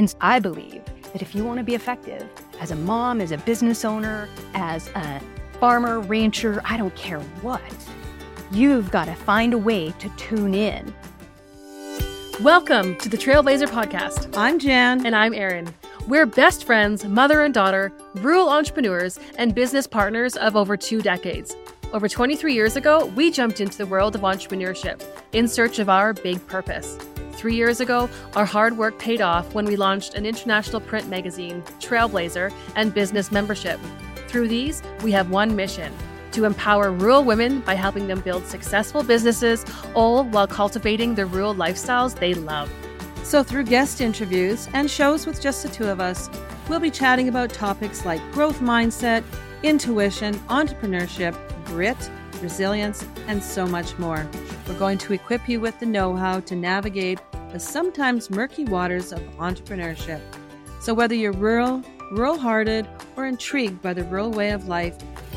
And I believe that if you want to be effective as a mom, as a business owner, as a farmer, rancher, I don't care what, you've got to find a way to tune in. Welcome to the Trailblazher Podcast. I'm Jan. And I'm Erin. We're best friends, mother and daughter, rural entrepreneurs, and business partners of over two decades. Over 23 years ago, we jumped into the world of entrepreneurship in search of our big purpose. Three years ago, our hard work paid off when we launched an international print magazine, Trailblazher, and business membership. Through these, we have one mission to empower rural women by helping them build successful businesses, all while cultivating the rural lifestyles they love. So, through guest interviews and shows with just the two of us, we'll be chatting about topics like growth mindset, intuition, entrepreneurship, grit, resilience, and so much more. We're going to equip you with the know how to navigate the sometimes murky waters of entrepreneurship. So, whether you're rural, rural hearted, or intrigued by the rural way of life,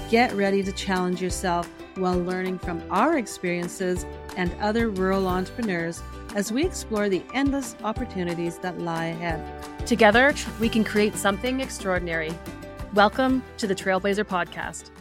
get ready to challenge yourself while learning from our experiences and other rural entrepreneurs as we explore the endless opportunities that lie ahead. Together, we can create something extraordinary. Welcome to the Trailblazher Podcast.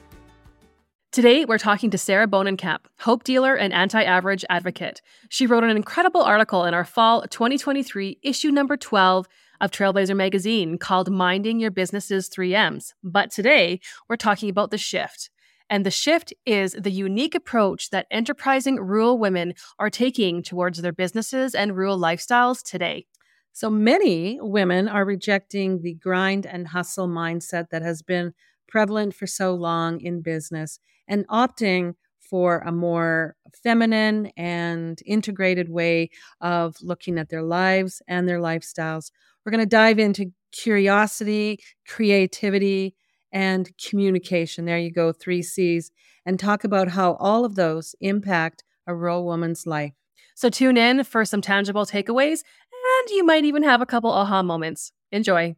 Today, we're talking to Sarah Bohnenkamp, hope dealer and anti average advocate. She wrote an incredible article in our fall 2023 issue number 12 of Trailblazher magazine called Minding Your Business's 3Ms. But today, we're talking about the shift. And the shift is the unique approach that enterprising rural women are taking towards their businesses and rural lifestyles today. So many women are rejecting the grind and hustle mindset that has been prevalent for so long in business and opting for a more feminine and integrated way of looking at their lives and their lifestyles. We're going to dive into curiosity, creativity, and communication. There you go, three C's, and talk about how all of those impact a rural woman's life. So tune in for some tangible takeaways, and you might even have a couple aha moments. Enjoy.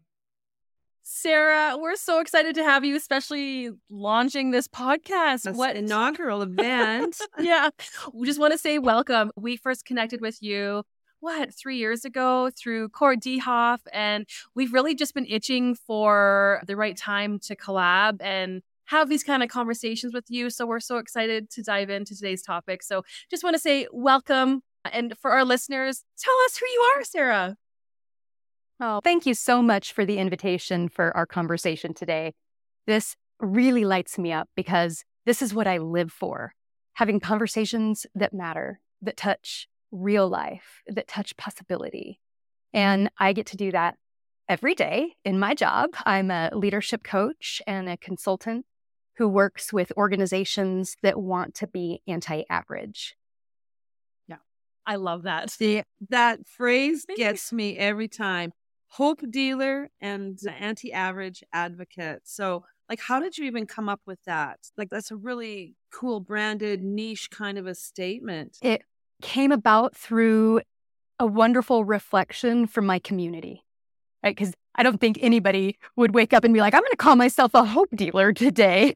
Sarah, we're so excited to have you, especially launching this podcast. That's what inaugural event? yeah. We just want to say welcome. We first connected with you what three years ago through Court Dehoff, and we've really just been itching for the right time to collab and have these kind of conversations with you. So we're so excited to dive into today's topic. So just want to say welcome, and for our listeners, tell us who you are, Sarah. Oh, thank you so much for the invitation for our conversation today. This really lights me up because this is what I live for having conversations that matter, that touch real life that touch possibility. And I get to do that every day in my job. I'm a leadership coach and a consultant who works with organizations that want to be anti average. Yeah, I love that. See, that phrase gets me every time. Hope dealer and anti average advocate. So, like, how did you even come up with that? Like, that's a really cool branded niche kind of a statement. It came about through a wonderful reflection from my community, right? Because I don't think anybody would wake up and be like, I'm going to call myself a hope dealer today.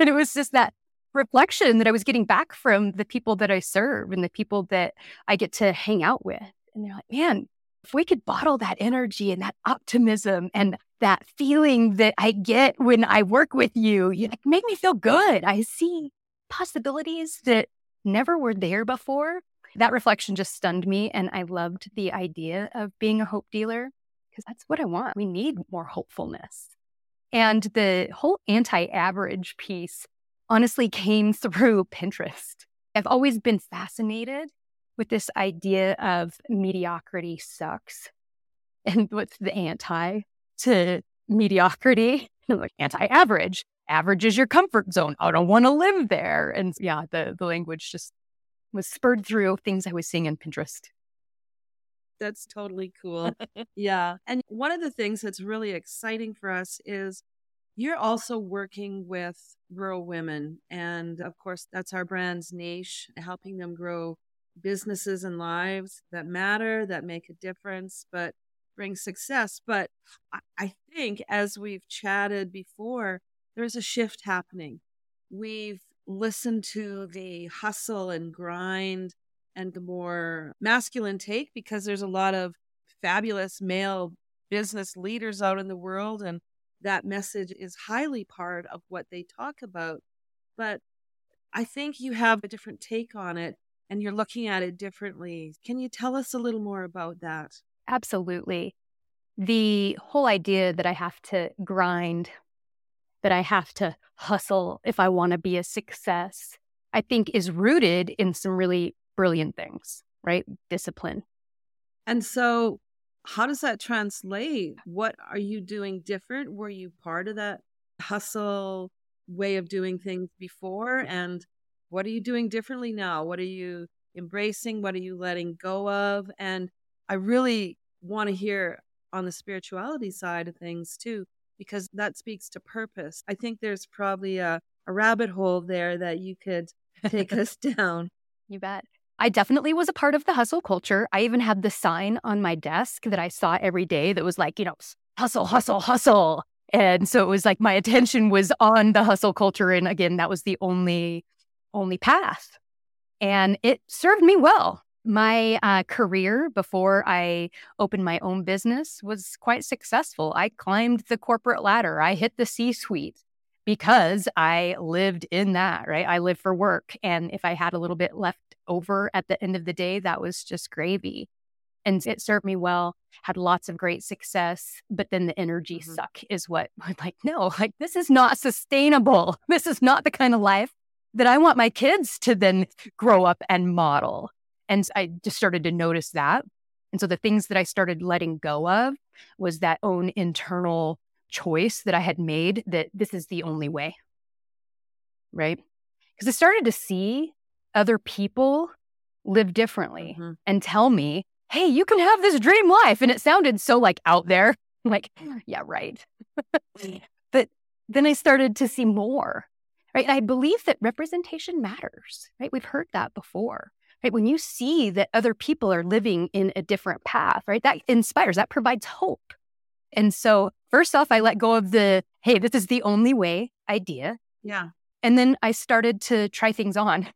And it was just that reflection that I was getting back from the people that I serve and the people that I get to hang out with. And they're like, man, if we could bottle that energy and that optimism and that feeling that I get when I work with you, you make me feel good. I see possibilities that never were there before that reflection just stunned me. And I loved the idea of being a hope dealer because that's what I want. We need more hopefulness. And the whole anti average piece honestly came through Pinterest. I've always been fascinated with this idea of mediocrity sucks. And what's the anti to mediocrity? Like anti average. Average is your comfort zone. I don't want to live there. And yeah, the, the language just was spurred through things I was seeing on Pinterest. That's totally cool. yeah. And one of the things that's really exciting for us is you're also working with rural women. And of course, that's our brand's niche, helping them grow businesses and lives that matter, that make a difference, but bring success. But I think as we've chatted before, there's a shift happening. We've listened to the hustle and grind and the more masculine take because there's a lot of fabulous male business leaders out in the world, and that message is highly part of what they talk about. But I think you have a different take on it and you're looking at it differently. Can you tell us a little more about that? Absolutely. The whole idea that I have to grind, that I have to hustle if I want to be a success, I think is rooted in some really brilliant things, right? Discipline. And so, how does that translate? What are you doing different? Were you part of that hustle way of doing things before? And what are you doing differently now? What are you embracing? What are you letting go of? And I really want to hear on the spirituality side of things too, because that speaks to purpose. I think there's probably a, a rabbit hole there that you could take us down. You bet. I definitely was a part of the hustle culture. I even had the sign on my desk that I saw every day that was like, you know, hustle, hustle, hustle. And so it was like my attention was on the hustle culture. And again, that was the only only path. And it served me well. My uh, career before I opened my own business was quite successful. I climbed the corporate ladder, I hit the C suite because I lived in that, right? I lived for work. And if I had a little bit left over at the end of the day, that was just gravy. And it served me well, had lots of great success. But then the energy mm-hmm. suck is what I'm like, no, like this is not sustainable. This is not the kind of life that I want my kids to then grow up and model. And I just started to notice that. And so the things that I started letting go of was that own internal choice that I had made that this is the only way. Right. Because I started to see other people live differently mm-hmm. and tell me, hey, you can have this dream life. And it sounded so like out there, like, yeah, right. but then I started to see more right? And I believe that representation matters, right? We've heard that before, right? When you see that other people are living in a different path, right? That inspires, that provides hope. And so, first off, I let go of the, hey, this is the only way idea. Yeah. And then I started to try things on,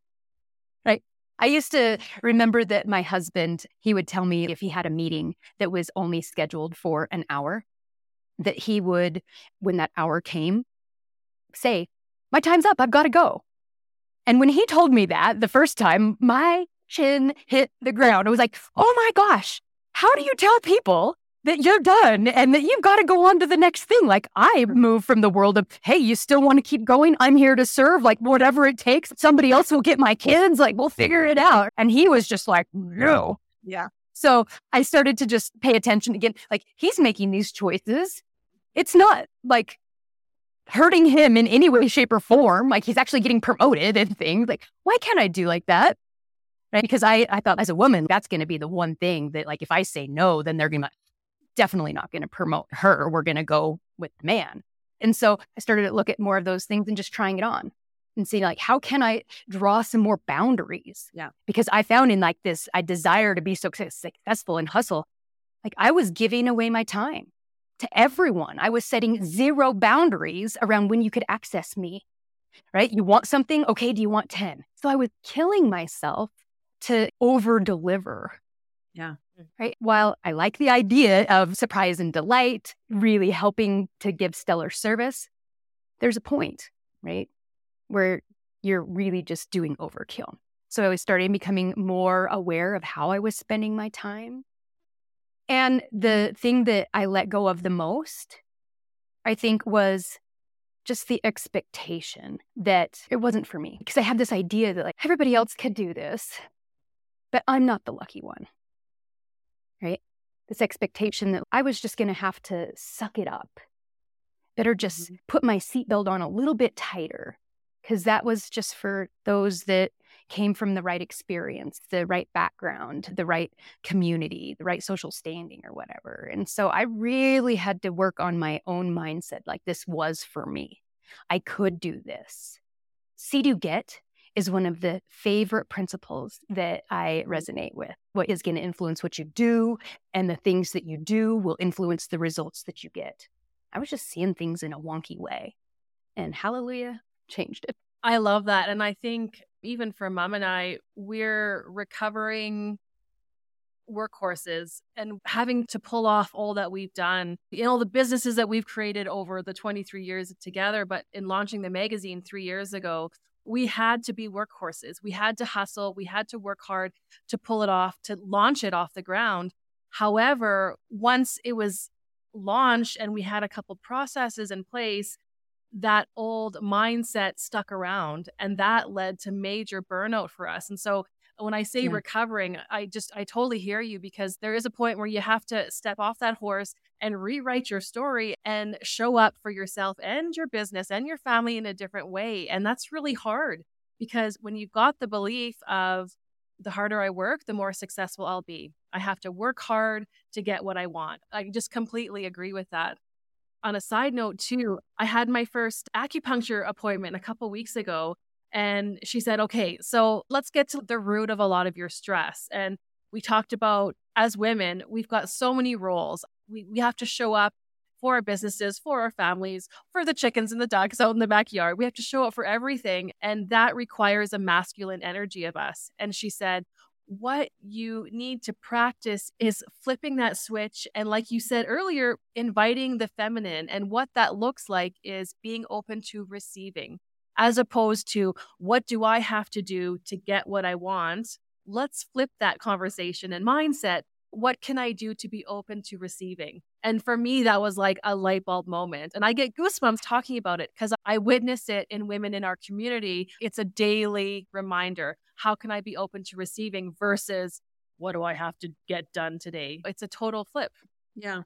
right? I used to remember that my husband, he would tell me if he had a meeting that was only scheduled for an hour, that he would, when that hour came, say, my time's up. I've got to go. And when he told me that the first time, my chin hit the ground. I was like, oh my gosh, how do you tell people that you're done and that you've got to go on to the next thing? Like, I moved from the world of, hey, you still want to keep going? I'm here to serve. Like, whatever it takes, somebody else will get my kids. Like, we'll figure it out. And he was just like, no. Yeah. So I started to just pay attention again. Like, he's making these choices. It's not like hurting him in any way, shape, or form. Like he's actually getting promoted and things. Like, why can't I do like that? Right. Because I, I thought as a woman, that's going to be the one thing that, like, if I say no, then they're going to definitely not going to promote her. We're going to go with the man. And so I started to look at more of those things and just trying it on and seeing like how can I draw some more boundaries? Yeah. Because I found in like this, I desire to be so successful and hustle. Like I was giving away my time to everyone. I was setting zero boundaries around when you could access me, right? You want something? Okay, do you want 10? So I was killing myself to over deliver. Yeah. Right. While I like the idea of surprise and delight, really helping to give stellar service, there's a point, right? Where you're really just doing overkill. So I was starting becoming more aware of how I was spending my time and the thing that I let go of the most, I think, was just the expectation that it wasn't for me. Because I had this idea that like everybody else could do this, but I'm not the lucky one. Right? This expectation that I was just going to have to suck it up. Better just mm-hmm. put my seatbelt on a little bit tighter. Because that was just for those that came from the right experience, the right background, the right community, the right social standing, or whatever. And so I really had to work on my own mindset like this was for me. I could do this. See, do, get is one of the favorite principles that I resonate with. What is going to influence what you do, and the things that you do will influence the results that you get. I was just seeing things in a wonky way. And hallelujah, changed it. I love that. And I think even for mom and I, we're recovering workhorses and having to pull off all that we've done, you know, the businesses that we've created over the 23 years together, but in launching the magazine three years ago, we had to be workhorses. We had to hustle. We had to work hard to pull it off, to launch it off the ground. However, once it was launched and we had a couple processes in place, that old mindset stuck around and that led to major burnout for us. And so when I say yeah. recovering, I just, I totally hear you because there is a point where you have to step off that horse and rewrite your story and show up for yourself and your business and your family in a different way. And that's really hard because when you've got the belief of the harder I work, the more successful I'll be. I have to work hard to get what I want. I just completely agree with that. On a side note, too, I had my first acupuncture appointment a couple weeks ago and she said, okay, so let's get to the root of a lot of your stress. And we talked about as women, we've got so many roles. We, we have to show up for our businesses, for our families, for the chickens and the ducks out in the backyard. We have to show up for everything. And that requires a masculine energy of us. And she said, what you need to practice mm. is flipping that switch. And like you said earlier, inviting the feminine. And what that looks like is being open to receiving as opposed to what do I have to do to get what I want? Let's flip that conversation and mindset. What can I do to be open to receiving? And for me, that was like a light bulb moment. And I get goosebumps talking about it because I witness it in women in our community. It's a daily reminder. How can I be open to receiving versus what do I have to get done today? It's a total flip. Yeah.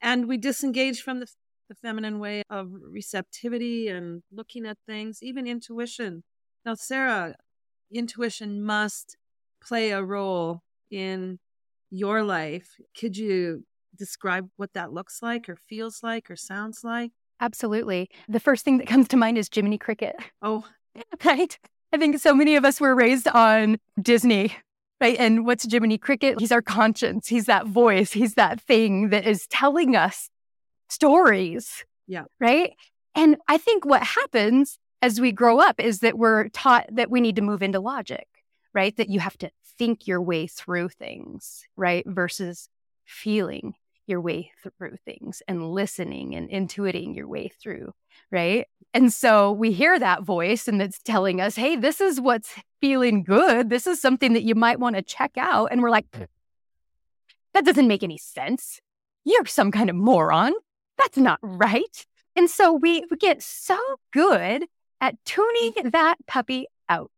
And we disengage from the the feminine way of receptivity and looking at things, even intuition. Now, Sarah, intuition must play a role in your life. Could you describe what that looks like or feels like or sounds like? Absolutely. The first thing that comes to mind is Jiminy Cricket. Oh, right. I think so many of us were raised on Disney, right? And what's Jiminy Cricket? He's our conscience. He's that voice. He's that thing that is telling us stories. Yeah. Right. And I think what happens as we grow up is that we're taught that we need to move into logic, right? That you have to think your way through things, right? Versus feeling your way through things and listening and intuiting your way through, right? And so we hear that voice and it's telling us, hey, this is what's feeling good. This is something that you might want to check out. And we're like, hmm. that doesn't make any sense. You're some kind of moron that's not right. And so we, we get so good at tuning mm-hmm. that puppy out.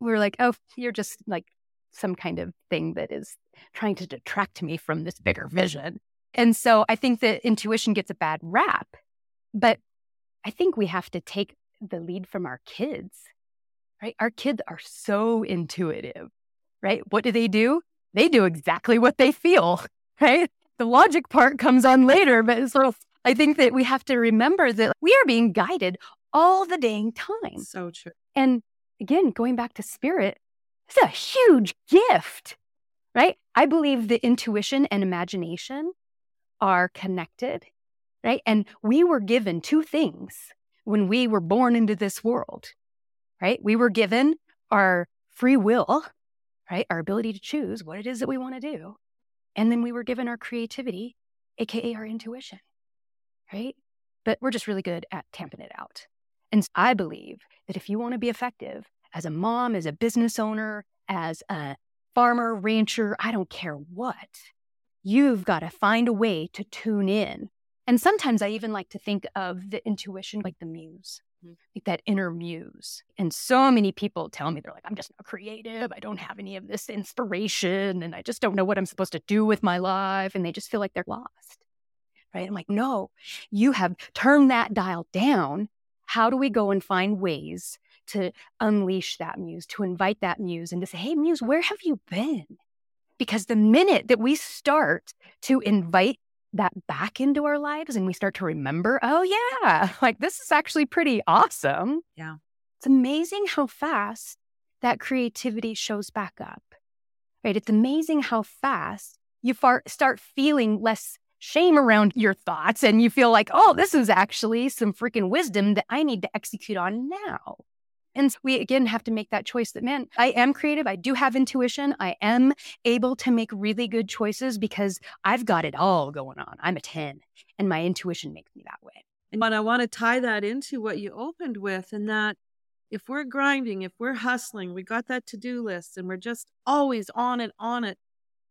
We're like, oh, you're just like some kind of thing that is trying to detract me from this bigger vision. And so I think that intuition gets a bad rap, but I think we have to take the lead from our kids, right? Our kids are so intuitive, right? What do they do? They do exactly what they feel, right? the logic part comes on later, but sort of, I think that we have to remember that we are being guided all the dang time. So true. And again, going back to spirit, it's a huge gift, right? I believe the intuition and imagination are connected, right? And we were given two things when we were born into this world, right? We were given our free will, right? Our ability to choose what it is that we want to do. And then we were given our creativity, AKA our intuition, right? But we're just really good at tamping it out. And I believe that if you want to be effective as a mom, as a business owner, as a farmer, rancher, I don't care what, you've got to find a way to tune in. And sometimes I even like to think of the intuition like the muse. Mm-hmm. like that inner muse. And so many people tell me, they're like, I'm just not creative. I don't have any of this inspiration. And I just don't know what I'm supposed to do with my life. And they just feel like they're lost. Right. I'm like, no, you have turned that dial down. How do we go and find ways to unleash that muse, to invite that muse and to say, hey, muse, where have you been? Because the minute that we start to invite that back into our lives and we start to remember, oh, yeah, like this is actually pretty awesome. Yeah. It's amazing how fast that creativity shows back up, right? It's amazing how fast you far- start feeling less shame around your thoughts and you feel like, oh, this is actually some freaking wisdom that I need to execute on now. And we again have to make that choice that, man, I am creative. I do have intuition. I am able to make really good choices because I've got it all going on. I'm a 10 and my intuition makes me that way. And I want to tie that into what you opened with, and that if we're grinding, if we're hustling, we got that to do list and we're just always on it, on it,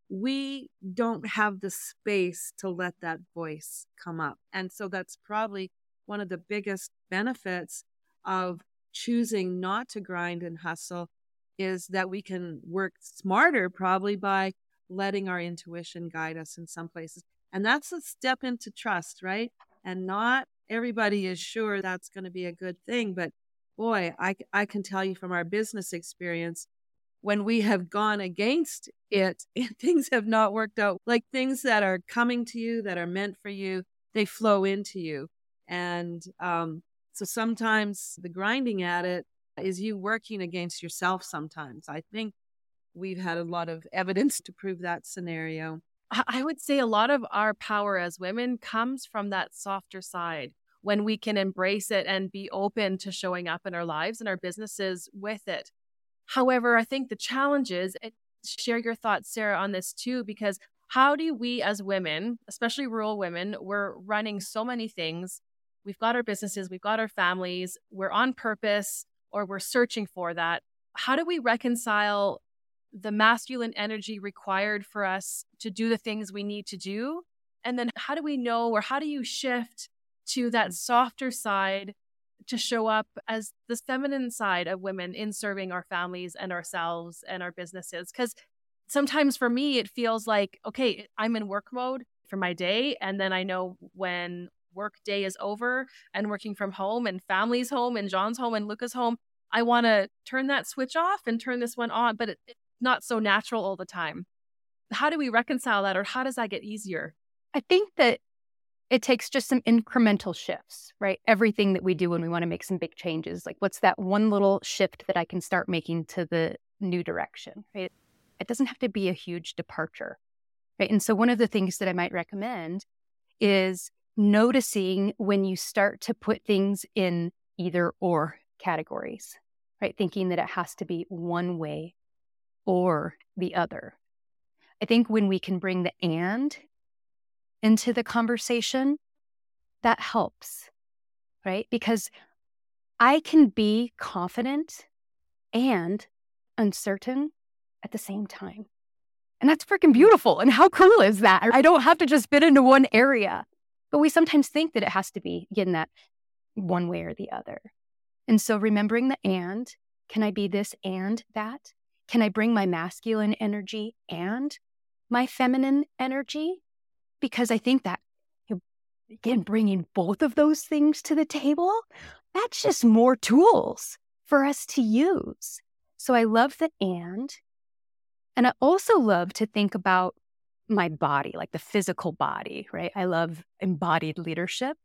we don't have the space to let that voice come up. And so that's probably one of the biggest benefits of choosing not to grind and hustle is that we can work smarter probably by letting our intuition guide us in some places. And that's a step into trust, right? And not everybody is sure that's going to be a good thing. But boy, I, I can tell you from our business experience, when we have gone against it, things have not worked out. Like things that are coming to you, that are meant for you, they flow into you. And um, so sometimes the grinding at it is you working against yourself sometimes. I think we've had a lot of evidence to prove that scenario. I would say a lot of our power as women comes from that softer side when we can embrace it and be open to showing up in our lives and our businesses with it. However, I think the challenge is share your thoughts, Sarah, on this too, because how do we as women, especially rural women, we're running so many things We've got our businesses, we've got our families, we're on purpose or we're searching for that. How do we reconcile the masculine energy required for us to do the things we need to do? And then how do we know or how do you shift to that softer side to show up as the feminine side of women in serving our families and ourselves and our businesses? Because sometimes for me, it feels like, okay, I'm in work mode for my day. And then I know when work day is over and working from home and family's home and John's home and Luca's home, I want to turn that switch off and turn this one on, but it, it's not so natural all the time. How do we reconcile that or how does that get easier? I think that it takes just some incremental shifts, right? Everything that we do when we want to make some big changes, like what's that one little shift that I can start making to the new direction, right? It doesn't have to be a huge departure, right? And so one of the things that I might recommend is noticing when you start to put things in either or categories, right? Thinking that it has to be one way or the other. I think when we can bring the and into the conversation, that helps, right? Because I can be confident and uncertain at the same time. And that's freaking beautiful. And how cool is that? I don't have to just fit into one area. But we sometimes think that it has to be, again, that one way or the other. And so remembering the and, can I be this and that? Can I bring my masculine energy and my feminine energy? Because I think that, again, bringing both of those things to the table, that's just more tools for us to use. So I love the and. And I also love to think about my body, like the physical body, right? I love embodied leadership.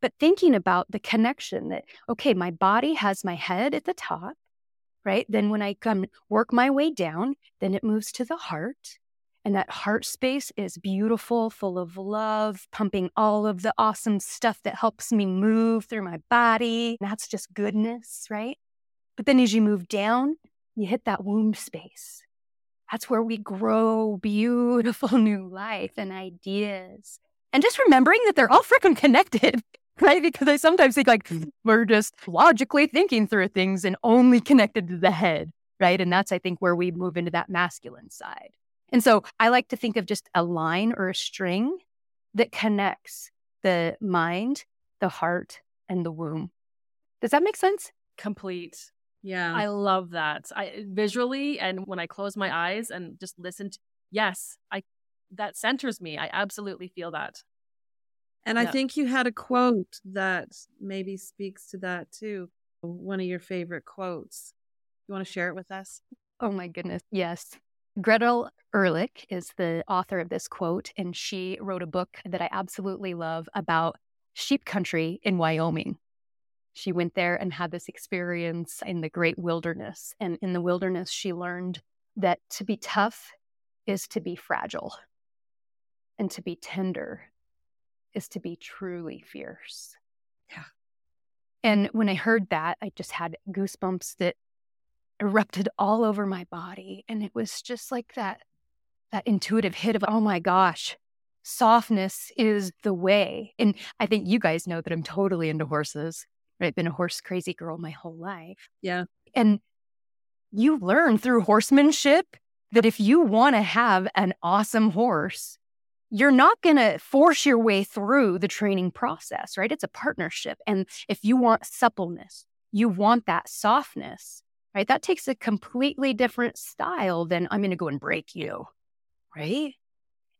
But thinking about the connection that, okay, my body has my head at the top, right? Then when I come work my way down, then it moves to the heart. And that heart space is beautiful, full of love, pumping all of the awesome stuff that helps me move through my body. That's just goodness, right? But then as you move down, you hit that womb space, that's where we grow beautiful new life and ideas. And just remembering that they're all freaking connected, right? Because I sometimes think like mm. we're just logically thinking through things and only connected to the head, right? And that's, I think, where we move into that masculine side. And so I like to think of just a line or a string that connects the mind, the heart, and the womb. Does that make sense? Complete. Yeah. I love that. I visually and when I close my eyes and just listen to yes, I that centers me. I absolutely feel that. And yeah. I think you had a quote that maybe speaks to that too. One of your favorite quotes. You want to share it with us? Oh my goodness. Yes. Gretel Ehrlich is the author of this quote, and she wrote a book that I absolutely love about sheep country in Wyoming. She went there and had this experience in the great wilderness. And in the wilderness, she learned that to be tough is to be fragile, and to be tender is to be truly fierce. Yeah. And when I heard that, I just had goosebumps that erupted all over my body. And it was just like that, that intuitive hit of, oh my gosh, softness is the way. And I think you guys know that I'm totally into horses. I've been a horse crazy girl my whole life. Yeah. And you learn through horsemanship that if you want to have an awesome horse, you're not going to force your way through the training process, right? It's a partnership. And if you want suppleness, you want that softness, right? That takes a completely different style than I'm going to go and break you, right?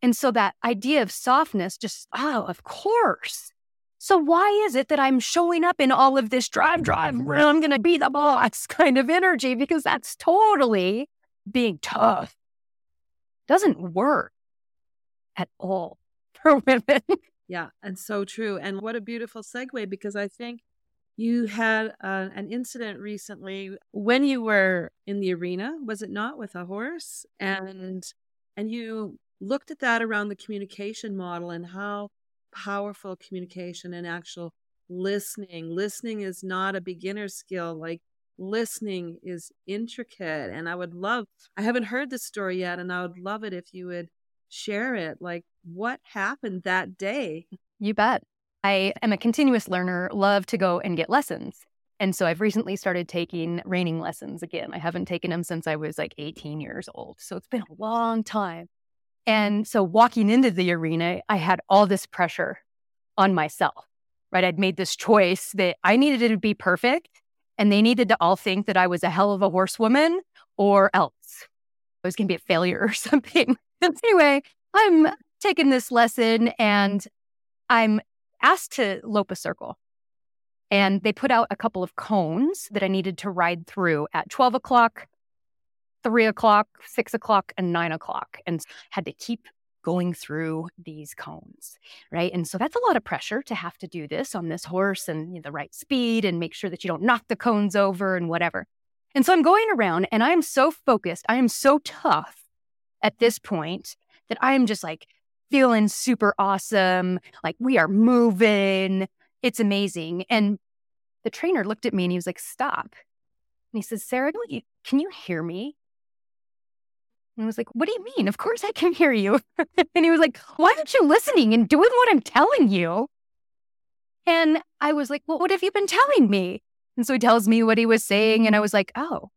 And so that idea of softness just, oh, of course. So why is it that I'm showing up in all of this drive, drive, I'm going to be the boss kind of energy? Because that's totally being tough. Doesn't work at all for women. Yeah, and so true. And what a beautiful segue because I think you had uh, an incident recently when you were in the arena, was it not, with a horse? And and you looked at that around the communication model and how powerful communication and actual listening. Listening is not a beginner skill. Like listening is intricate. And I would love, I haven't heard this story yet, and I would love it if you would share it. Like, what happened that day? You bet. I am a continuous learner, love to go and get lessons. And so I've recently started taking reining lessons again. I haven't taken them since I was like 18 years old. So it's been a long time. And so walking into the arena, I had all this pressure on myself, right? I'd made this choice that I needed to be perfect and they needed to all think that I was a hell of a horsewoman or else I was going to be a failure or something. anyway, I'm taking this lesson and I'm asked to lope a circle. And they put out a couple of cones that I needed to ride through at 12 o'clock, three o'clock, six o'clock, and nine o'clock, and had to keep going through these cones, right? And so that's a lot of pressure to have to do this on this horse and you know, the right speed and make sure that you don't knock the cones over and whatever. And so I'm going around and I am so focused, I am so tough at this point that I am just like feeling super awesome. Like we are moving. It's amazing. And the trainer looked at me and he was like, stop. And he says, Sarah, can you hear me? And I was like, What do you mean? Of course I can hear you. and he was like, Why aren't you listening and doing what I'm telling you? And I was like, Well, what have you been telling me? And so he tells me what he was saying. And I was like, Oh,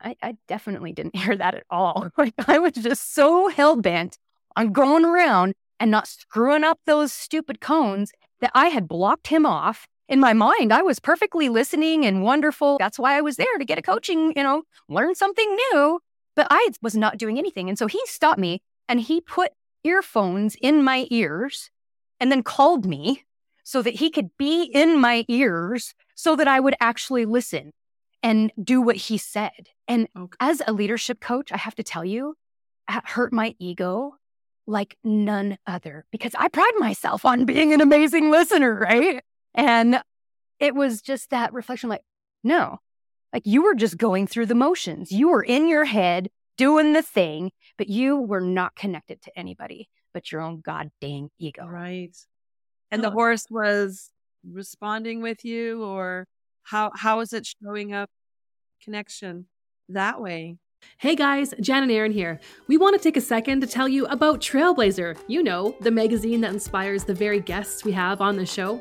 I, I definitely didn't hear that at all. Like I was just so hell bent on going around and not screwing up those stupid cones that I had blocked him off. In my mind, I was perfectly listening and wonderful. That's why I was there to get a coaching, you know, learn something new. But I was not doing anything. And so he stopped me and he put earphones in my ears and then called me so that he could be in my ears so that I would actually listen and do what he said. And okay. as a leadership coach, I have to tell you, it hurt my ego like none other because I pride myself on being an amazing listener, right? And it was just that reflection like, no, like you were just going through the motions. You were in your head doing the thing, but you were not connected to anybody but your own god dang ego. Right. And the horse was responding with you or how how is it showing up connection that way? Hey guys, Jan and Erin here. We want to take a second to tell you about Trailblazher. You know, the magazine that inspires the very guests we have on the show.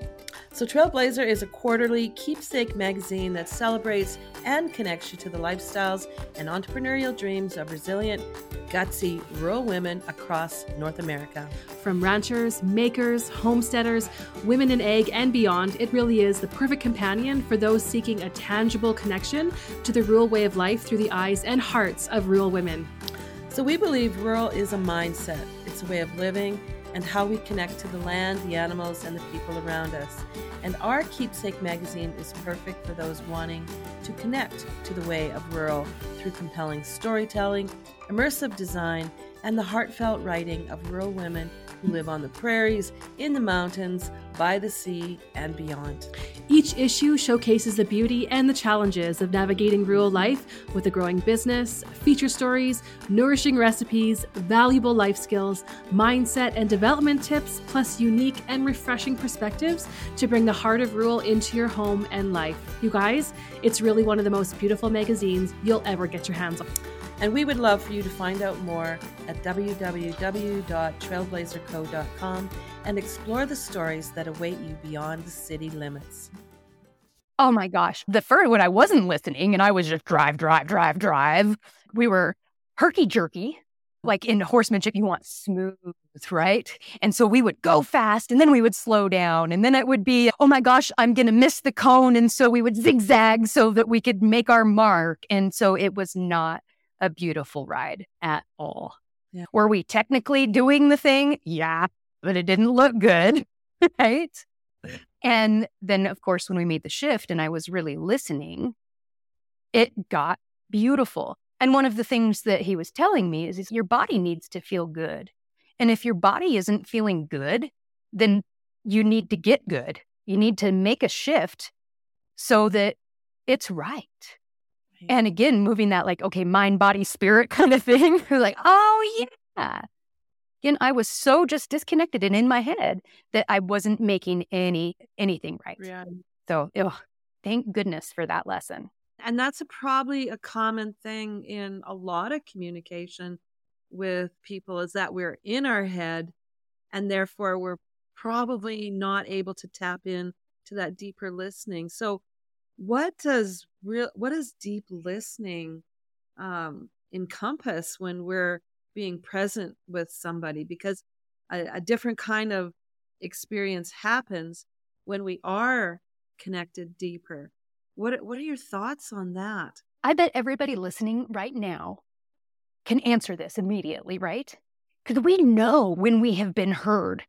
So, Trailblazher is a quarterly keepsake magazine that celebrates and connects you to the lifestyles and entrepreneurial dreams of resilient, gutsy rural women across North America. From ranchers, makers, homesteaders, women in ag, and beyond, it really is the perfect companion for those seeking a tangible connection to the rural way of life through the eyes and hearts of rural women. So, we believe rural is a mindset, it's a way of living and how we connect to the land, the animals, and the people around us. And our Keepsake magazine is perfect for those wanting to connect to the way of rural through compelling storytelling, immersive design, and the heartfelt writing of rural women who live on the prairies, in the mountains, by the sea, and beyond. Each issue showcases the beauty and the challenges of navigating rural life with a growing business, feature stories, nourishing recipes, valuable life skills, mindset and development tips, plus unique and refreshing perspectives to bring the heart of rural into your home and life. You guys, it's really one of the most beautiful magazines you'll ever get your hands on. And we would love for you to find out more at www.trailblazherco.com and explore the stories that await you beyond the city limits. Oh my gosh. The first, when I wasn't listening and I was just drive, drive, drive, drive, we were herky jerky. Like in horsemanship, you want smooth, right? And so we would go fast and then we would slow down. And then it would be, oh my gosh, I'm going to miss the cone. And so we would zigzag so that we could make our mark. And so it was not a beautiful ride at all. Yeah. Were we technically doing the thing? Yeah, but it didn't look good. Right. And then, of course, when we made the shift and I was really listening, it got beautiful. And one of the things that he was telling me is, is your body needs to feel good. And if your body isn't feeling good, then you need to get good. You need to make a shift so that it's right. And again, moving that like, okay, mind, body, spirit kind of thing. like, oh, yeah. Again, I was so just disconnected and in my head that I wasn't making any anything right. Yeah. So, oh, thank goodness for that lesson. And that's a, probably a common thing in a lot of communication with people is that we're in our head and therefore we're probably not able to tap in to that deeper listening. So what does real what does deep listening um, encompass when we're being present with somebody? Because a, a different kind of experience happens when we are connected deeper. What what are your thoughts on that? I bet everybody listening right now can answer this immediately, right? Because we know when we have been heard,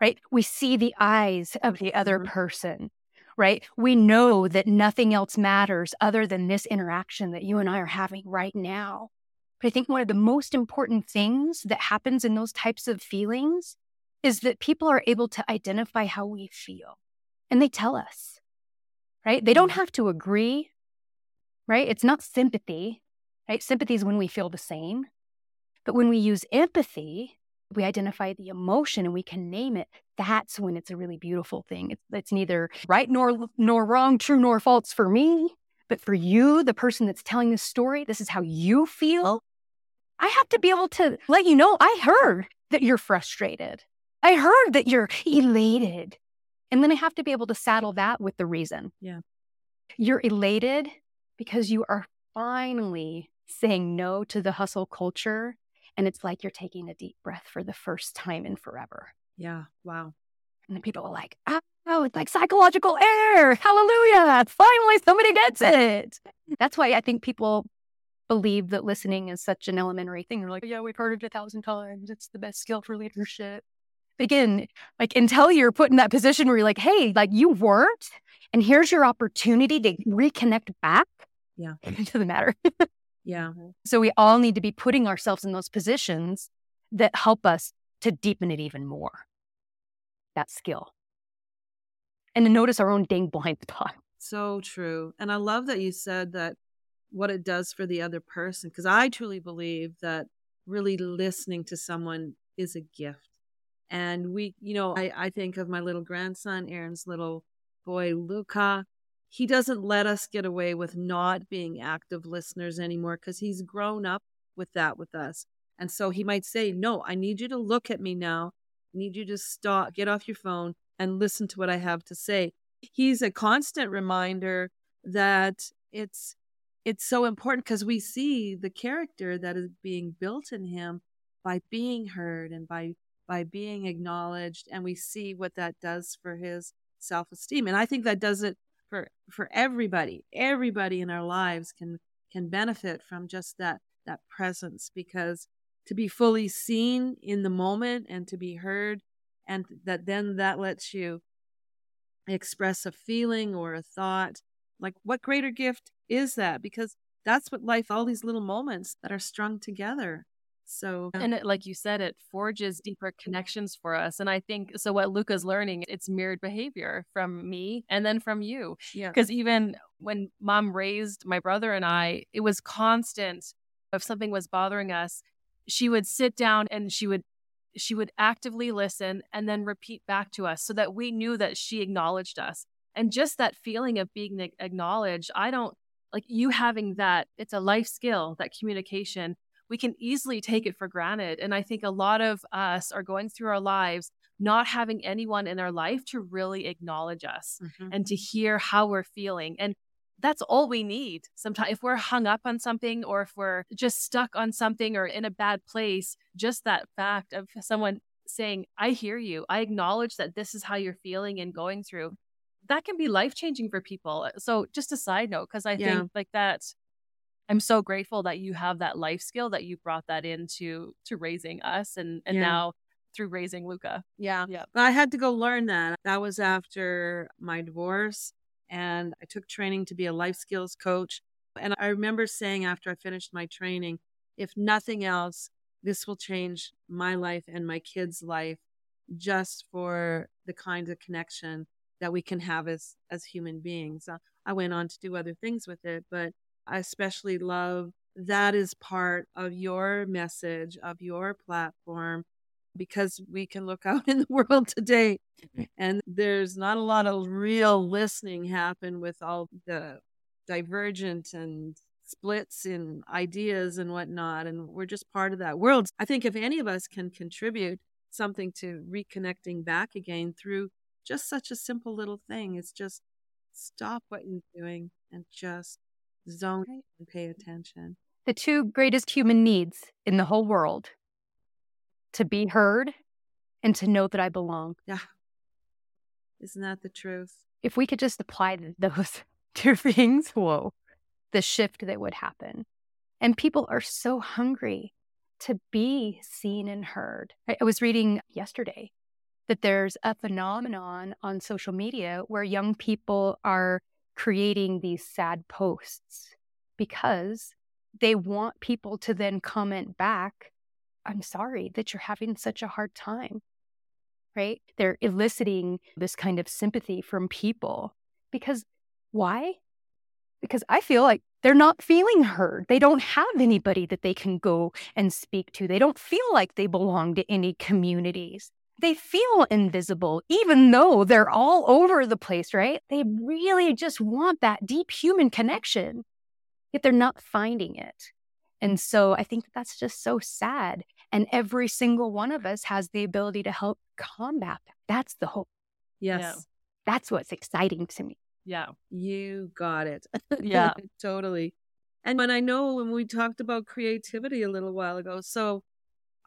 right? We see the eyes of the other mm-hmm. person right? We know that nothing else matters other than this interaction that you and I are having right now. But I think one of the most important things that happens in those types of feelings is that people are able to identify how we feel and they tell us, right? They don't mm-hmm. have to agree, right? It's not sympathy, right? Sympathy is when we feel the same. But when we use empathy, we identify the emotion and we can name it, that's when it's a really beautiful thing. It's, it's neither right nor nor wrong, true nor false for me, but for you, the person that's telling the story, this is how you feel. I have to be able to let you know I heard that you're frustrated. I heard that you're elated. And then I have to be able to saddle that with the reason. Yeah. You're elated because you are finally saying no to the hustle culture and it's like you're taking a deep breath for the first time in forever. Yeah. Wow. And then people are like, oh, oh it's like psychological air. Hallelujah. Finally, somebody gets it. That's why I think people believe that listening is such an elementary thing. They're like, yeah, we've heard it a thousand times. It's the best skill for leadership. Again, like until you're put in that position where you're like, hey, like you weren't, and here's your opportunity to reconnect back. Yeah. To the matter. Yeah. Mm-hmm. So we all need to be putting ourselves in those positions that help us to deepen it even more. That skill. And to notice our own dang blind spot. So true. And I love that you said that what it does for the other person, because I truly believe that really listening to someone is a gift. And we, you know, I, I think of my little grandson, Erin's little boy, Luca he doesn't let us get away with not being active listeners anymore because he's grown up with that with us. And so he might say, No, I need you to look at me now. I need you to stop, get off your phone and listen to what I have to say. He's a constant reminder that it's it's so important because we see the character that is being built in him by being heard and by by being acknowledged and we see what that does for his self-esteem and i think that does it for for everybody. Everybody in our lives can can benefit from just that that presence because to be fully seen in the moment and to be heard and that then that lets you express a feeling or a thought. Like what greater gift is that? Because that's what life all these little moments that are strung together So, and it, like you said, it forges deeper connections for us. And I think so. What Luca's learning, it's mirrored behavior from me and then from you. yeah. Because even when mom raised my brother and I, it was constant. If something was bothering us, she would sit down and she would she would actively listen and then repeat back to us so that we knew that she acknowledged us. And just that feeling of being acknowledged, I don't like you having that, it's a life skill, that communication. We can easily take it for granted. And I think a lot of us are going through our lives not having anyone in our life to really acknowledge us Mhm. and to hear how we're feeling. And that's all we need. Sometimes, if we're hung up on something or if we're just stuck on something or in a bad place, just that fact of someone saying, I hear you, I acknowledge that this is how you're feeling and going through, that can be life changing for people. So, just a side note, because I Yeah. think like that. I'm so grateful that you have that life skill that you brought that into to raising us and and Yeah. now through raising Luca. Yeah. Yeah. I had to go learn that. That was after my divorce. And I took training to be a life skills coach. And I remember saying after I finished my training, if nothing else, this will change my life and my kids' life just for the kind of connection that we can have as as human beings. Uh, I went on to do other things with it, but I especially love that is part of your message of your platform because we can look out in the world today mm-hmm. and there's not a lot of real listening happen with all the divergent and splits in ideas and whatnot and we're just part of that world. I think if any of us can contribute something to reconnecting back again through just such a simple little thing it's just stop what you're doing and just zone and pay attention The two greatest human needs in the whole world to be heard and to know that I belong. Yeah. Isn't that the truth If we could just apply those two things, whoa, the shift that would happen. And people are so hungry to be seen and heard. I, I was reading yesterday that there's a phenomenon on social media where young people are creating these sad posts because they want people to then comment back, I'm sorry that you're having such a hard time. Right? They're eliciting this kind of sympathy from people because why? Because I feel like they're not feeling heard. They don't have anybody that they can go and speak to. They don't feel like they belong to any communities. They feel invisible, even though they're all over the place, right? They really just want that deep human connection, yet they're not finding it. And so I think that's just so sad. And every single one of us has the ability to help combat that. That's the hope. yes That's what's exciting to me. Yeah. You got it. Yeah. totally. And when I know when we talked about creativity a little while ago, so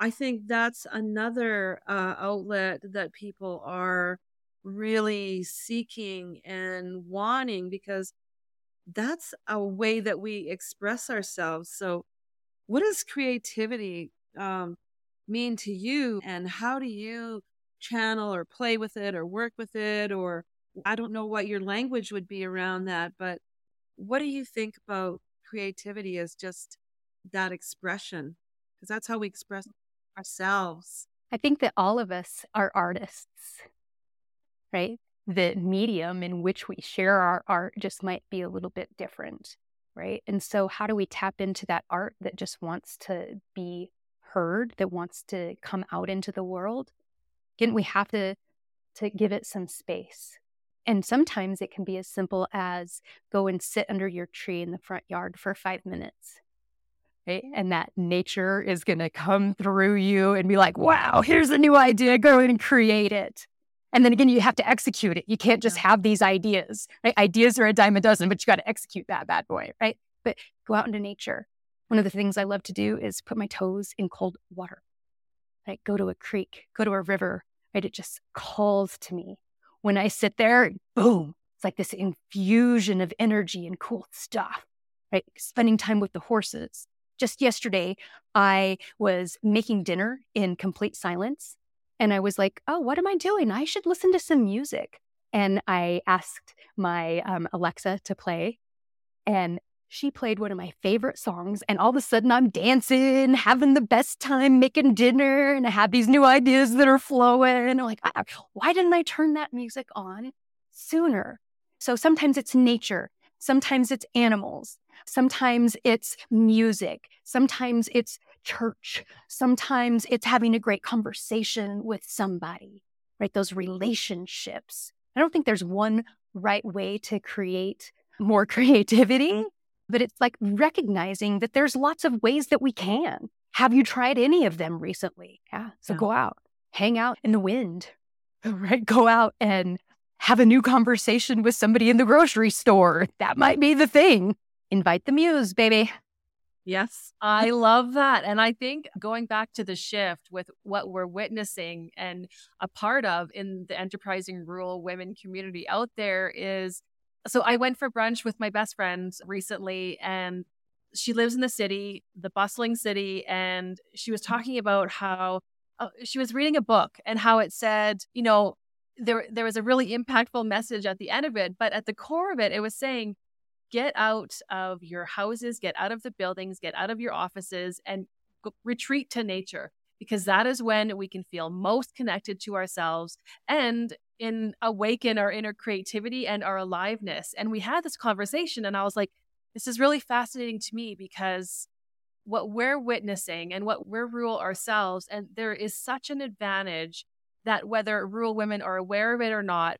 I think that's another uh, outlet that people are really seeking and wanting because that's a way that we express ourselves. So, what does creativity um, mean to you, and how do you channel or play with it or work with it or I don't know what your language would be around that, but what do you think about creativity as just that expression? Because that's how we express ourselves. I think that all of us are artists, right? The medium in which we share our art just might be a little bit different, right? And so, how do we tap into that art that just wants to be heard, that wants to come out into the world? Again, we have to to give it some space. And sometimes it can be as simple as go and sit under your tree in the front yard for five minutes right? And that nature is going to come through you and be like, wow, here's a new idea. Go and create it. And then again, you have to execute it. You can't just have these ideas, right? Ideas are a dime a dozen, but you got to execute that bad boy, right? But go out into nature. One of the things I love to do is put my toes in cold water, right? Go to a creek, go to a river, right? It just calls to me. When I sit there, boom, it's like this infusion of energy and cool stuff, right? Spending time with the horses, just yesterday, I was making dinner in complete silence. And I was like, oh, what am I doing? I should listen to some music. And I asked my um, Alexa to play, and she played one of my favorite songs, and all of a sudden I'm dancing, having the best time making dinner, and I have these new ideas that are flowing. I'm like, ah, why didn't I turn that music on sooner? So sometimes it's nature, sometimes it's animals, sometimes it's music, sometimes it's church, sometimes it's having a great conversation with somebody, right? Those relationships. I don't think there's one right way to create more creativity mm. but it's like recognizing that there's lots of ways that we can. Have you tried any of them recently? Yeah. So go out, hang out in the wind, right? Go out and have a new conversation with somebody in the grocery store. That might be the thing. Invite the muse, baby. Yes, I love that. And I think going back to the shift with what we're witnessing and a part of in the enterprising rural women community out there is so I went for brunch with my best friend recently, and she lives in the city, the bustling city, and she was talking about how uh, she was reading a book and how it said, you know, there there was a really impactful message at the end of it, but at the core of it, it was saying, get out of your houses, get out of the buildings, get out of your offices, and go, retreat to nature because that is when we can feel most connected to ourselves and in awaken our inner creativity and our aliveness. And we had this conversation, and I was like, this is really fascinating to me because what we're witnessing and what we're rural ourselves, and there is such an advantage that whether rural women are aware of it or not,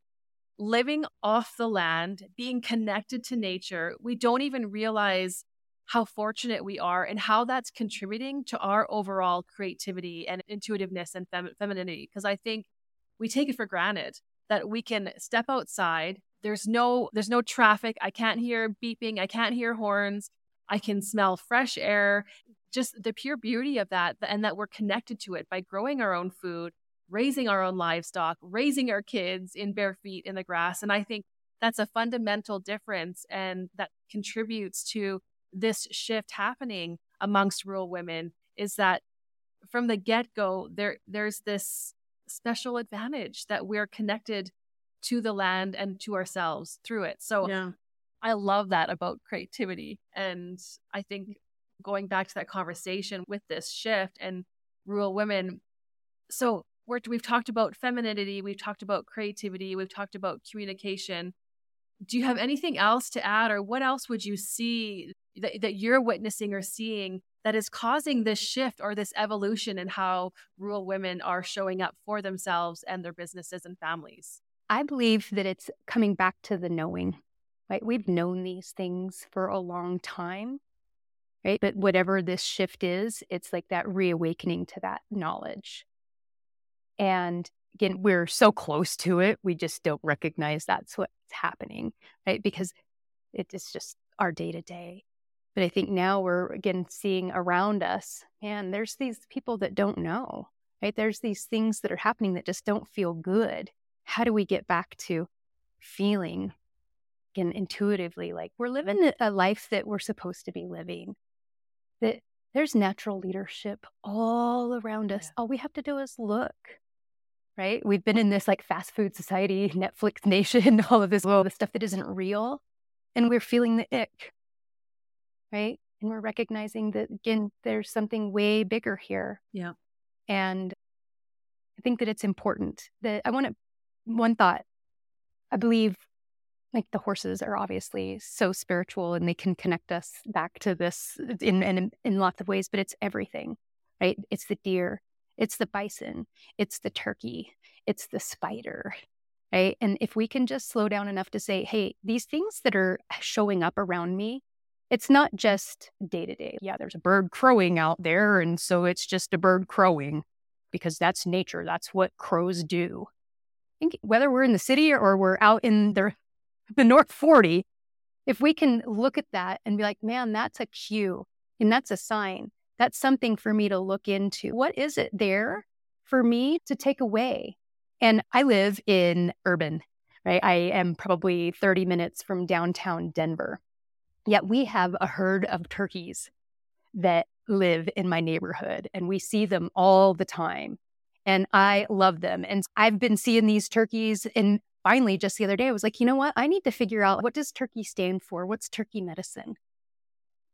living off the land, being connected to nature, we don't even realize how fortunate we are and how that's contributing to our overall creativity and intuitiveness and fem- femininity. Because I think we take it for granted that we can step outside. There's no there's no traffic. I can't hear beeping. I can't hear horns. I can smell fresh air. Just the pure beauty of that and that we're connected to it by growing our own food, raising our own livestock, raising our kids in bare feet in the grass. And I think that's a fundamental difference and that contributes to this shift happening amongst rural women is that from the get-go there there's this special advantage that we're connected to the land and to ourselves through it. So yeah. I love that about creativity. And I think going back to that conversation with this shift and rural women. So we have talked about femininity, we've talked about creativity, we've talked about communication. Do you have anything else to add, or what else would you see that, that you're witnessing or seeing that is causing this shift or this evolution in how rural women are showing up for themselves and their businesses and families? I believe that it's coming back to the knowing, right? We've known these things for a long time, right? But whatever this shift is, it's like that reawakening to that knowledge. And again, we're so close to it, we just don't recognize that's what's happening, right? Because it is just our day to day. But I think now we're again seeing around us, man, there's these people that don't know, right? There's these things that are happening that just don't feel good. How do we get back to feeling again intuitively like we're living a life that we're supposed to be living? That there's natural leadership all around us. Yeah. All we have to do is look right? We've been in this like fast food society, Netflix nation, all of this, all the stuff that isn't real. And we're feeling the ick right? And we're recognizing that again, there's something way bigger here. Yeah. And I think that it's important that I want to, one thought, I believe like the horses are obviously so spiritual and they can connect us back to this in, in, in lots of ways, but it's everything, right? It's the deer, it's the bison, it's the turkey, it's the spider, right? And if we can just slow down enough to say, hey, these things that are showing up around me, it's not just day to day. Yeah, there's a bird crowing out there. And so it's just a bird crowing because that's nature. That's what crows do. I think whether we're in the city or we're out in the, the North 40, if we can look at that and be like, man, that's a cue and that's a sign. That's something for me to look into. What is it there for me to take away? And I live in urban, right? I am probably 30 minutes from downtown Denver. Yet we have a herd of turkeys that live in my neighborhood and we see them all the time. And I love them. And I've been seeing these turkeys and finally just the other day I was like, you know what? I need to figure out what does turkey stand for? What's turkey medicine?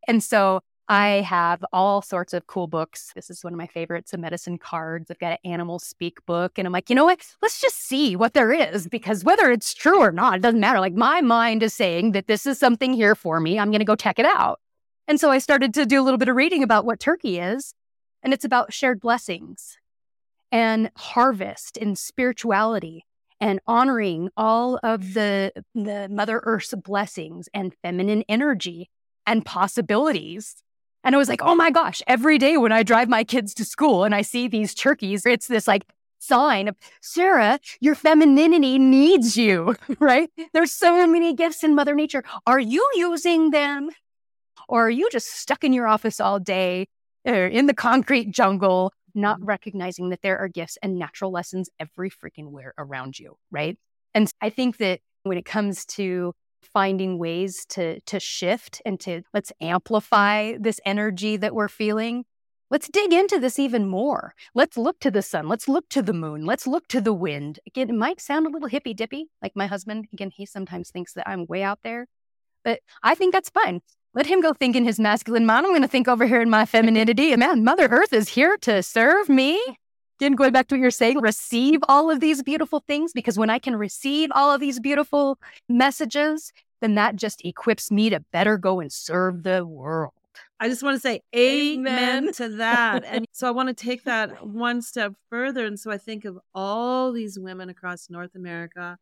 And so I have all sorts of cool books. This is one of my favorites, the medicine cards. I've got an animal speak book. And I'm like, you know what? Let's just see what there is because whether it's true or not, it doesn't matter. Like my mind is saying that this is something here for me. I'm going to go check it out. And so I started to do a little bit of reading about what turkey is. And it's about shared blessings and harvest and spirituality and honoring all of the, the Mother Earth's blessings and feminine energy and possibilities and I was like, oh my gosh, every day when I drive my kids to school and I see these turkeys, it's this like sign of Sarah, your femininity needs you, right? There's so many gifts in Mother Nature. Are you using them? Or are you just stuck in your office all day or in the concrete jungle, not mm-hmm. recognizing that there are gifts and natural lessons every freaking where around you, right? And I think that when it comes to finding ways to to shift and to let's amplify this energy that we're feeling. Let's dig into this even more. Let's look to the sun. Let's look to the moon. Let's look to the wind. Again it might sound a little hippy dippy like my husband. Again he sometimes thinks that i'm way out there but i think that's fine. Let him go think in his masculine mind. I'm going to think over here in my femininity. And man mother earth is here to serve me again, going back to what you're saying, receive all of these beautiful things because when I can receive all of these beautiful messages, then that just equips me to better go and serve the world. I just want to say amen, amen to that. and so I want to take that one step further. And so I think of all these women across North America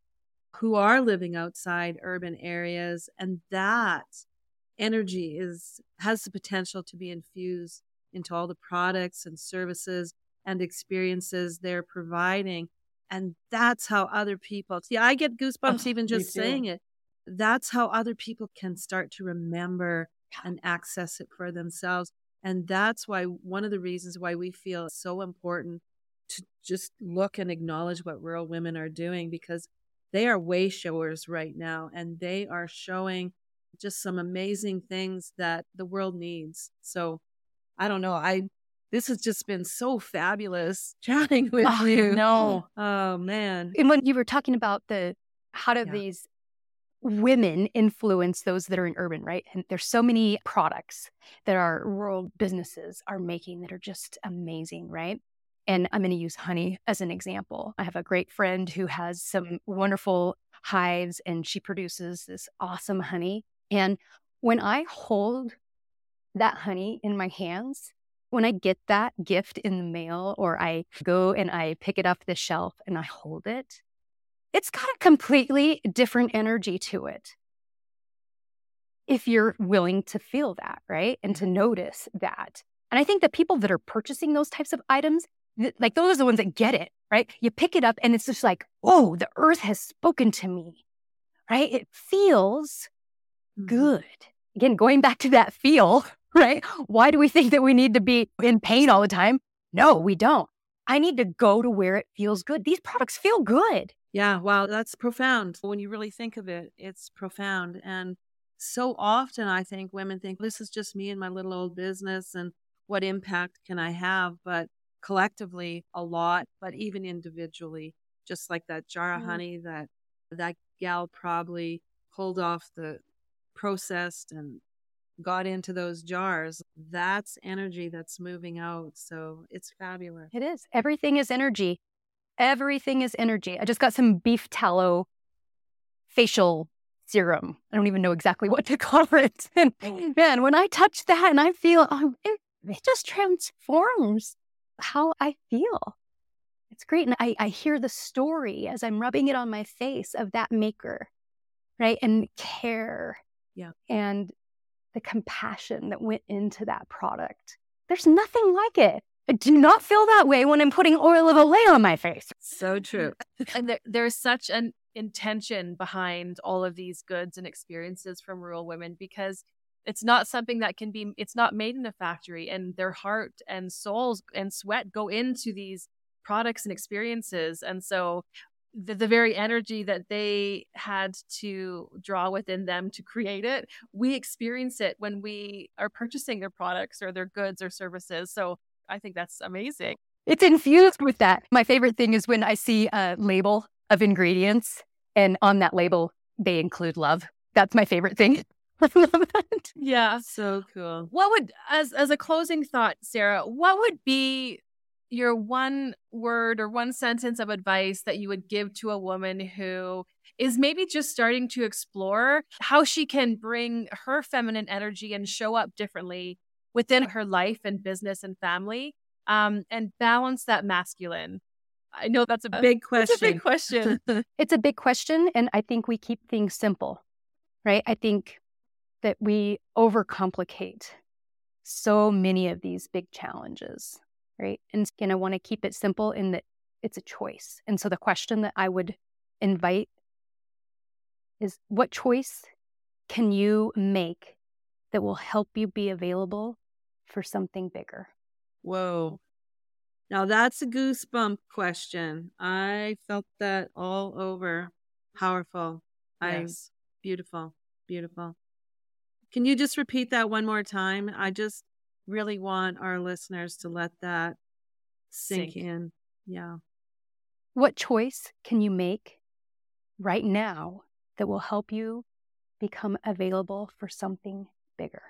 who are living outside urban areas and that energy is has the potential to be infused into all the products and services and experiences they're providing. And that's how other people, see, I get goosebumps oh, even just saying it. That's how other people can start to remember and access it for themselves. And that's why one of the reasons why we feel it's so important to just look and acknowledge what rural women are doing because they are way showers right now and they are showing just some amazing things that the world needs. So I don't know. I this has just been so fabulous chatting with oh, you. No. Oh man. And when you were talking about the how do yeah. these women influence those that are in urban, right? And there's so many products that our rural businesses are making that are just amazing, right? And I'm going to use honey as an example. I have a great friend who has some wonderful hives and she produces this awesome honey. And when I hold that honey in my hands, when I get that gift in the mail or I go and I pick it off the shelf and I hold it, it's got a completely different energy to it. If you're willing to feel that, right? And to notice that. And I think the people that are purchasing those types of items, like those are the ones that get it, right? You pick it up and it's just like, oh, the earth has spoken to me, right? It feels mm-hmm. good. Again, going back to that feel, right? Why do we think that we need to be in pain all the time? No, we don't. I need to go to where it feels good. These products feel good. Yeah, wow, that's profound. When you really think of it, it's profound. And so often I think women think this is just me and my little old business and what impact can I have? But collectively, a lot, but even individually, just like that jar of mm-hmm. honey that that gal probably pulled off the processed and got into those jars, that's energy that's moving out. So it's fabulous. It is. Everything is energy. Everything is energy. I just got some beef tallow facial serum. I don't even know exactly what to call it. And oh. man, when I touch that and I feel, oh, it, it just transforms how I feel. It's great. And I, I hear the story as I'm rubbing it on my face of that maker, right? And care. Yeah. And the compassion that went into that product. There's nothing like it. I do not feel that way when I'm putting oil of Olay on my face. So true. and there, there's such an intention behind all of these goods and experiences from rural women because it's not something that can be it's not made in a factory and their heart and souls and sweat go into these products and experiences and so the, the very energy that they had to draw within them to create it, we experience it when we are purchasing their products or their goods or services. So I think that's amazing. It's infused with that. My favorite thing is when I see a label of ingredients and on that label, they include love. That's my favorite thing. I love that. Yeah. So cool. What would as as a closing thought, Sarah, what would be your one word or one sentence of advice that you would give to a woman who is maybe just starting to explore how she can bring her feminine energy and show up differently within her life and business and family um, and balance that masculine? I know that's a Big question. It's a big question. It's a big question. And I think we keep things simple, right? I think that we overcomplicate so many of these big challenges, right? And again, I want to keep it simple in that it's a choice. And so the question that I would invite is what choice can you make that will help you be available for something bigger? Whoa. Now that's a goosebump question. I felt that all over. Powerful. I yes. beautiful. Beautiful. Can you just repeat that one more time? I just really want our listeners to let that sink, Sink. in. Yeah. What choice can you make right now that will help you become available for something bigger?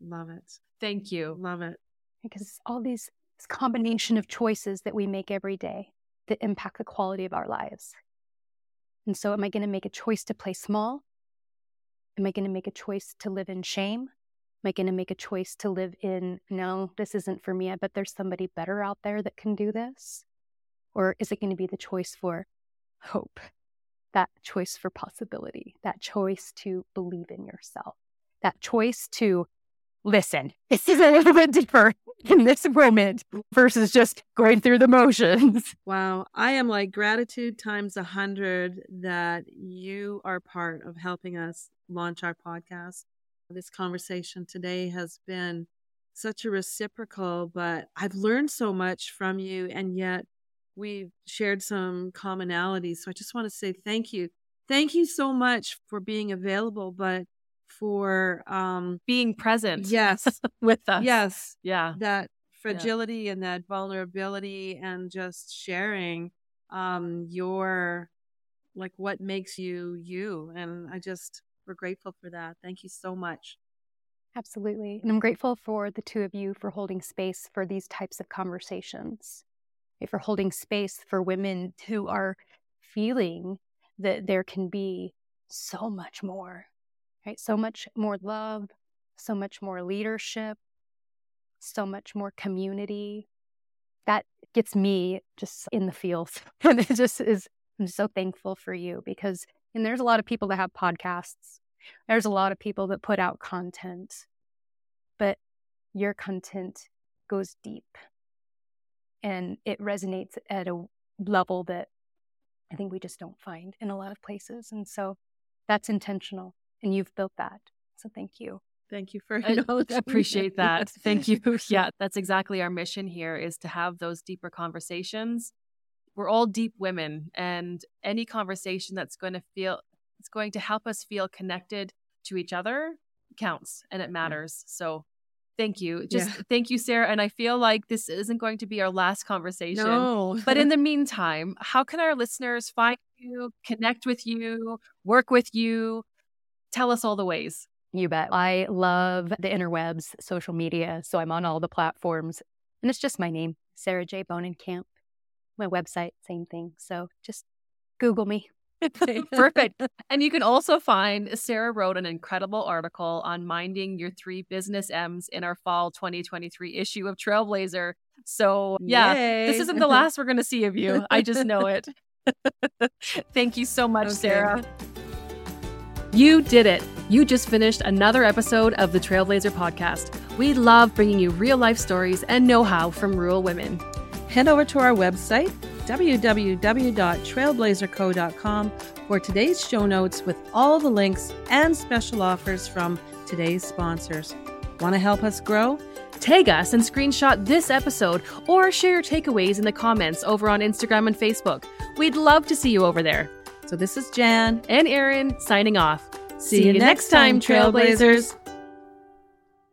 Love it. Thank you. Love it. Because all these this combination of choices that we make every day that impact the quality of our lives. And so, am I going to make a choice to play small? Am I going to make a choice to live in shame? Am I going to make a choice to live in, no, this isn't for me. I bet there's somebody better out there that can do this? Or is it going to be the choice for hope? That choice for possibility, that choice to believe in yourself, that choice to listen, this is a little bit deeper in this moment versus just going through the motions. Wow. I am like gratitude times a hundred that you are part of helping us launch our podcast. This conversation today has been such a reciprocal, but I've learned so much from you, and yet we've shared some commonalities. So I just want to say thank you. Thank you so much for being available, but for um Being present yes, with us. yes, Yeah. that fragility and that vulnerability and just sharing um your like what makes you you and i just we're grateful for that thank you so much Absolutely. And I'm grateful for the two of you for holding space for these types of conversations, for holding space for women who are feeling that there can be so much more, right? So much more love, so much more leadership, so much more community. That gets me just in the feels. and it just is, I'm so thankful for you because, and there's a lot of people that have podcasts there's a lot of people that put out content, but your content goes deep and it resonates at a level that I think we just don't find in a lot of places. And so that's intentional, and you've built that. So thank you. thank you for I appreciate that. Thank you. Yeah, that's exactly our mission here is to have those deeper conversations. We're all deep women and any conversation that's going to feel it's going to help us feel connected to each other counts and it matters. So thank you. Just Yeah. thank you Sarah and I feel like this isn't going to be our last conversation. no But in the meantime, how can our listeners find you, connect with you, work with you? Tell us all the ways. You bet. I love the interwebs, social media. So I'm on all the platforms. And it's just my name, Sarah J. Bohnenkamp. My website, same thing. So just Google me. Perfect. And you can also find Sarah wrote an incredible article on minding your three business M's in our fall 2023 issue of Trailblazher. So, yeah, this isn't the last we're going to see of you. I just know it. Thank you so much, Okay. Sarah. You did it. You just finished another episode of the Trailblazher podcast. We love bringing you real life stories and know how from rural women. Head over to our website www.trailblazherco.com for today's show notes with all the links and special offers from today's sponsors want to help us grow Tag us and screenshot this episode or share your takeaways in the comments over on Instagram and Facebook. We'd love to see you over there. so this is jan And Erin signing off. See you next time, Trailblazers.